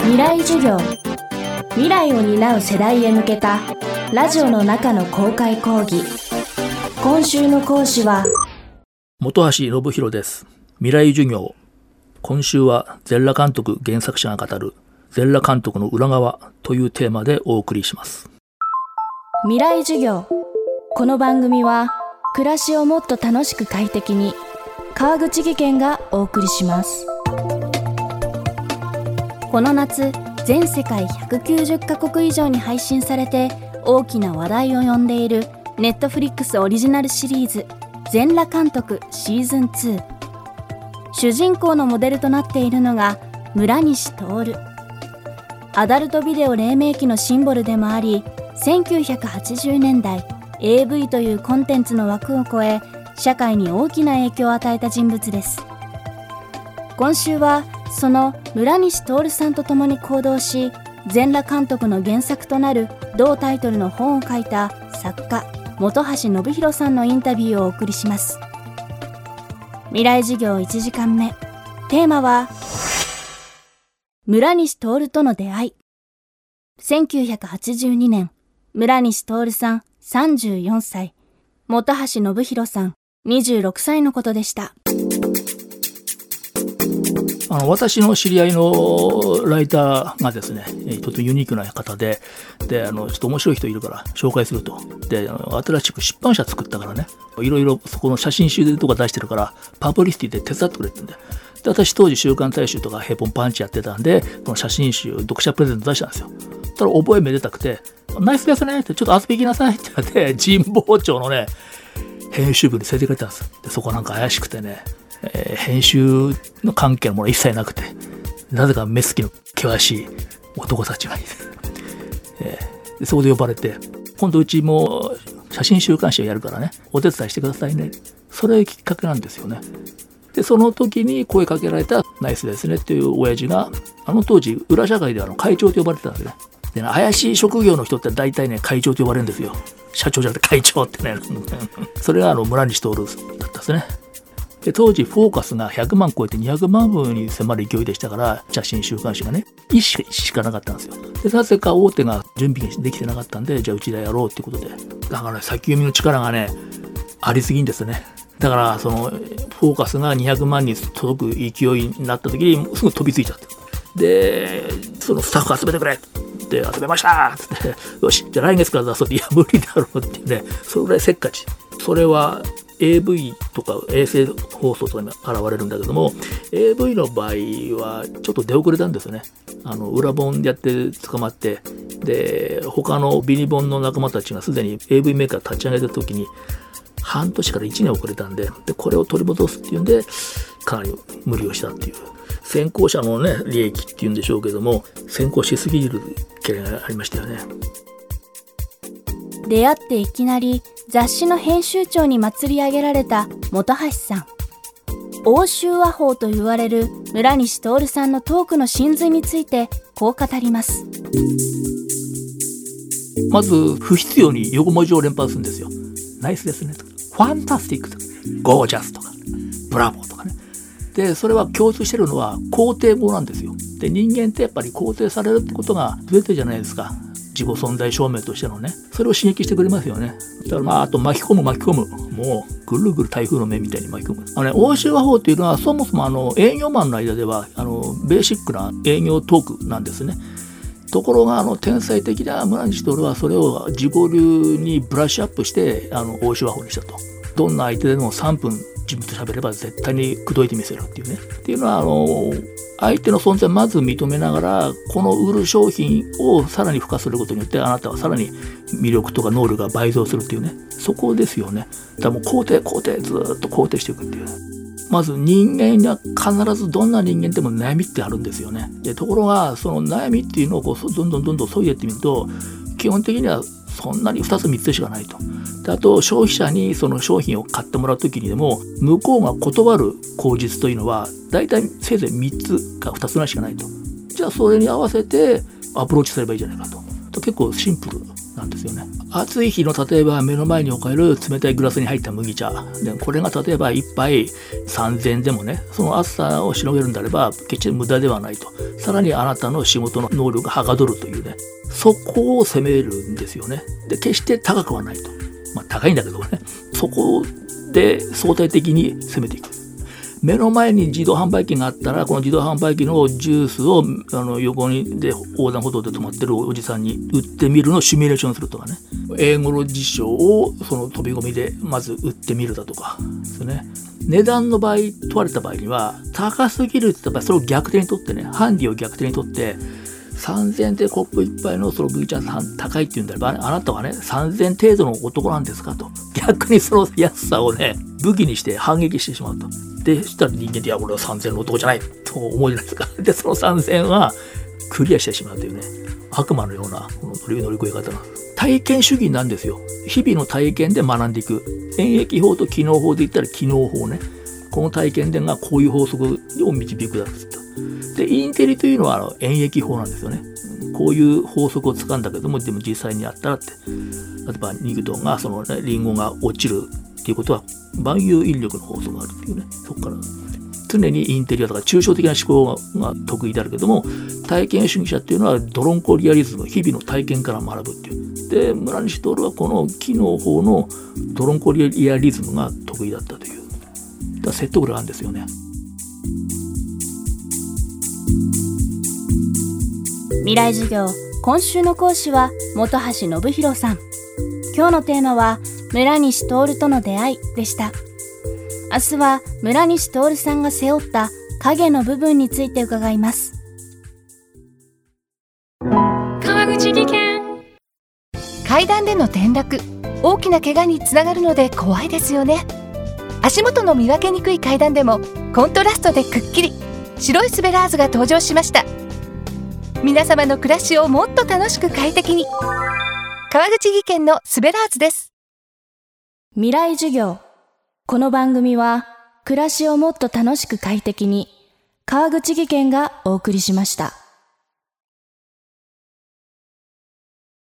未来授業。未来を担う世代へ向けたラジオの中の公開講義。今週の講師は本橋信弘です。未来授業。今週は全裸監督原作者が語る全裸監督の裏側というテーマでお送りします。未来授業。この番組は暮らしをもっと楽しく快適に川口義賢がお送りしますこの夏全世界190カ国以上に配信されて大きな話題を呼んでいるネットフリックスオリジナルシリーズ「全裸監督シーズン2」主人公のモデルとなっているのが村西徹。アダルトビデオ黎明期のシンボルでもあり1980年代 AV というコンテンツの枠を超え社会に大きな影響を与えた人物です。今週はその村西徹さんと共に行動し全裸監督の原作となる同タイトルの本を書いた作家本橋信弘さんのインタビューをお送りします。未来授業1時間目。テーマは村西徹との出会い。1982年村西徹さん34歳。本橋信弘さん26歳のことでした。あの私の知り合いのライターがですね、とてもユニークな方で、で、あの、ちょっと面白い人いるから紹介すると。で、新しく出版社作ったからね、いろいろそこの写真集とか出してるから、パブリシティで手伝ってくれってんで。で、私当時週刊大衆とかヘポンパンチやってたんで、この写真集、読者プレゼント出したんですよ。たら覚えめでたくて、ナイスですねって、ちょっと遊び行きなさいって言って、神保町のね、編集部に連れてくれたんですでそこなんか怪しくてね、えー、編集の関係のもの一切なくて、なぜか目つきの険しい男たちがいて、えー、そこで呼ばれて、今度うちも写真週刊誌をやるからね、お手伝いしてくださいね。それきっかけなんですよね。で、その時に声かけられたナイスですねっていう親父が、あの当時、裏社会ではの会長と呼ばれてたんですね。で、ね、怪しい職業の人って大体ね、会長と呼ばれるんですよ。社長じゃなくて会長ってね。それがあの村西徹だったんですね。で当時フォーカスが100万超えて200万部に迫る勢いでしたから写真週刊誌がね1しかなかったんですよ。でなぜか大手が準備ができてなかったんでじゃあうちでやろうってことで。だから、ね、先読みの力がねありすぎんですね。だからそのフォーカスが200万に届く勢いになった時にすぐ飛びついちゃって。でそのスタッフ集めてくれって集めましたっつって。よしじゃあ来月から出そうって。いや無理だろうってね。それぐらいせっかち。それは AV とか衛星放送とかに現れるんだけども AV の場合はちょっと出遅れたんですよね。あの裏本やって捕まってで他のビニボンの仲間たちがすでに AV メーカー立ち上げた時に半年から1年遅れたんででこれを取り戻すっていうんでかなり無理をしたっていう。先行者のね利益っていうんでしょうけども先行しすぎる懸念がありましたよね。出会っていきなり雑誌の編集長に祭り上げられた本橋さん。欧州和法と言われる村西徹さんのトークの真髄についてこう語ります。まず不必要に横文字を連発するんですよ。ナイスですね。とかファンタスティックとかゴージャスとかブラボーとかね。でそれは共通してるのは肯定語なんですよ。で人間ってやっぱり肯定されるってことが全てじゃないですか。自己存在証明としてのねそれを刺激してくれますよね。だからまああと巻き込む巻き込む。もうぐるぐる台風の目みたいに巻き込む。あのね欧州和法っていうのはそもそもあの営業マンの間ではあのベーシックな営業トークなんですね。ところがあの天才的な村西徹はそれを自己流にブラッシュアップしてあの欧州和法にしたと。どんな相手でも3分自分と喋れば絶対に口説いてみせるっていうね。っていうのはあの相手の存在をまず認めながらこの売る商品をさらに付加することによってあなたはさらに魅力とか能力が倍増するっていうね。そこですよね。だからもう肯定肯定ずっと肯定していくっていう。まず人間には必ずどんな人間でも悩みってあるんですよね。でところがその悩みっていうのをこうどんどんどんどん削いでってみると基本的にはそんなに2つ3つしかないと。であと消費者にその商品を買ってもらう時にでも向こうが断る口実というのは大体せいぜい3つか2つぐらいしかないと。じゃあそれに合わせてアプローチすればいいじゃないかと。と結構シンプル。なんですよね。暑い日の例えば目の前に置かれる冷たいグラスに入った麦茶。でこれが例えば1杯3000円でもねその暑さをしのげるんであれば決して無駄ではないと。さらにあなたの仕事の能力がはかどるというね。そこを責めるんですよね。で決して高くはないと。まあ高いんだけどね。そこで相対的に攻めていく。目の前に自動販売機があったらこの自動販売機のジュースをあの横にで横断歩道で止まってるおじさんに売ってみるのをシミュレーションするとかね英語の辞書をその飛び込みでまず売ってみるだとかですね値段の場合問われた場合には高すぎるって言ったらそれを逆手にとってねハンディを逆手にとって3000円でコップ一杯のその麦茶さん高いっていうんであれば、あなたはね、3000程度の男なんですかと。逆にその安さをね、武器にして反撃してしまうと。で、したら人間って、いや、俺は3000の男じゃないと思うじゃないですか。で、その3000はクリアしてしまうというね、悪魔のようなこの乗り越え方なんです。体験主義なんですよ。日々の体験で学んでいく。演疫法と機能法で言ったら機能法ね。この体験でがこういう法則を導くだっと。で、インテリというのは演疫法なんですよね。こういう法則をつかんだけども、でも実際にやったらって、例えばニグトンがその、ね、リンゴが落ちるっていうことは、万有引力の法則があるっていうね、そこから。常にインテリアとか抽象的な思考が得意であるけども、体験主義者っていうのはドロンコリアリズム、日々の体験から学ぶっていう。で、村西徹はこの機能法のドロンコリアリズムが得意だったという。だ説得力あるんですよね。未来授業今週の講師は本橋信弘さん今日のテーマは村西徹との出会いでした。明日は村西徹さんが背負った影の部分について伺います。川口技研。階段での転落。大きな怪我につながるので怖いですよね。足元の見分けにくい階段でもコントラストでくっきり。白いスベラーズが登場しました。皆様の暮らしをもっと楽しく快適に。川口技研のスベラーズです。未来授業この番組は暮らしをもっと楽しく快適に川口技研がお送りしました。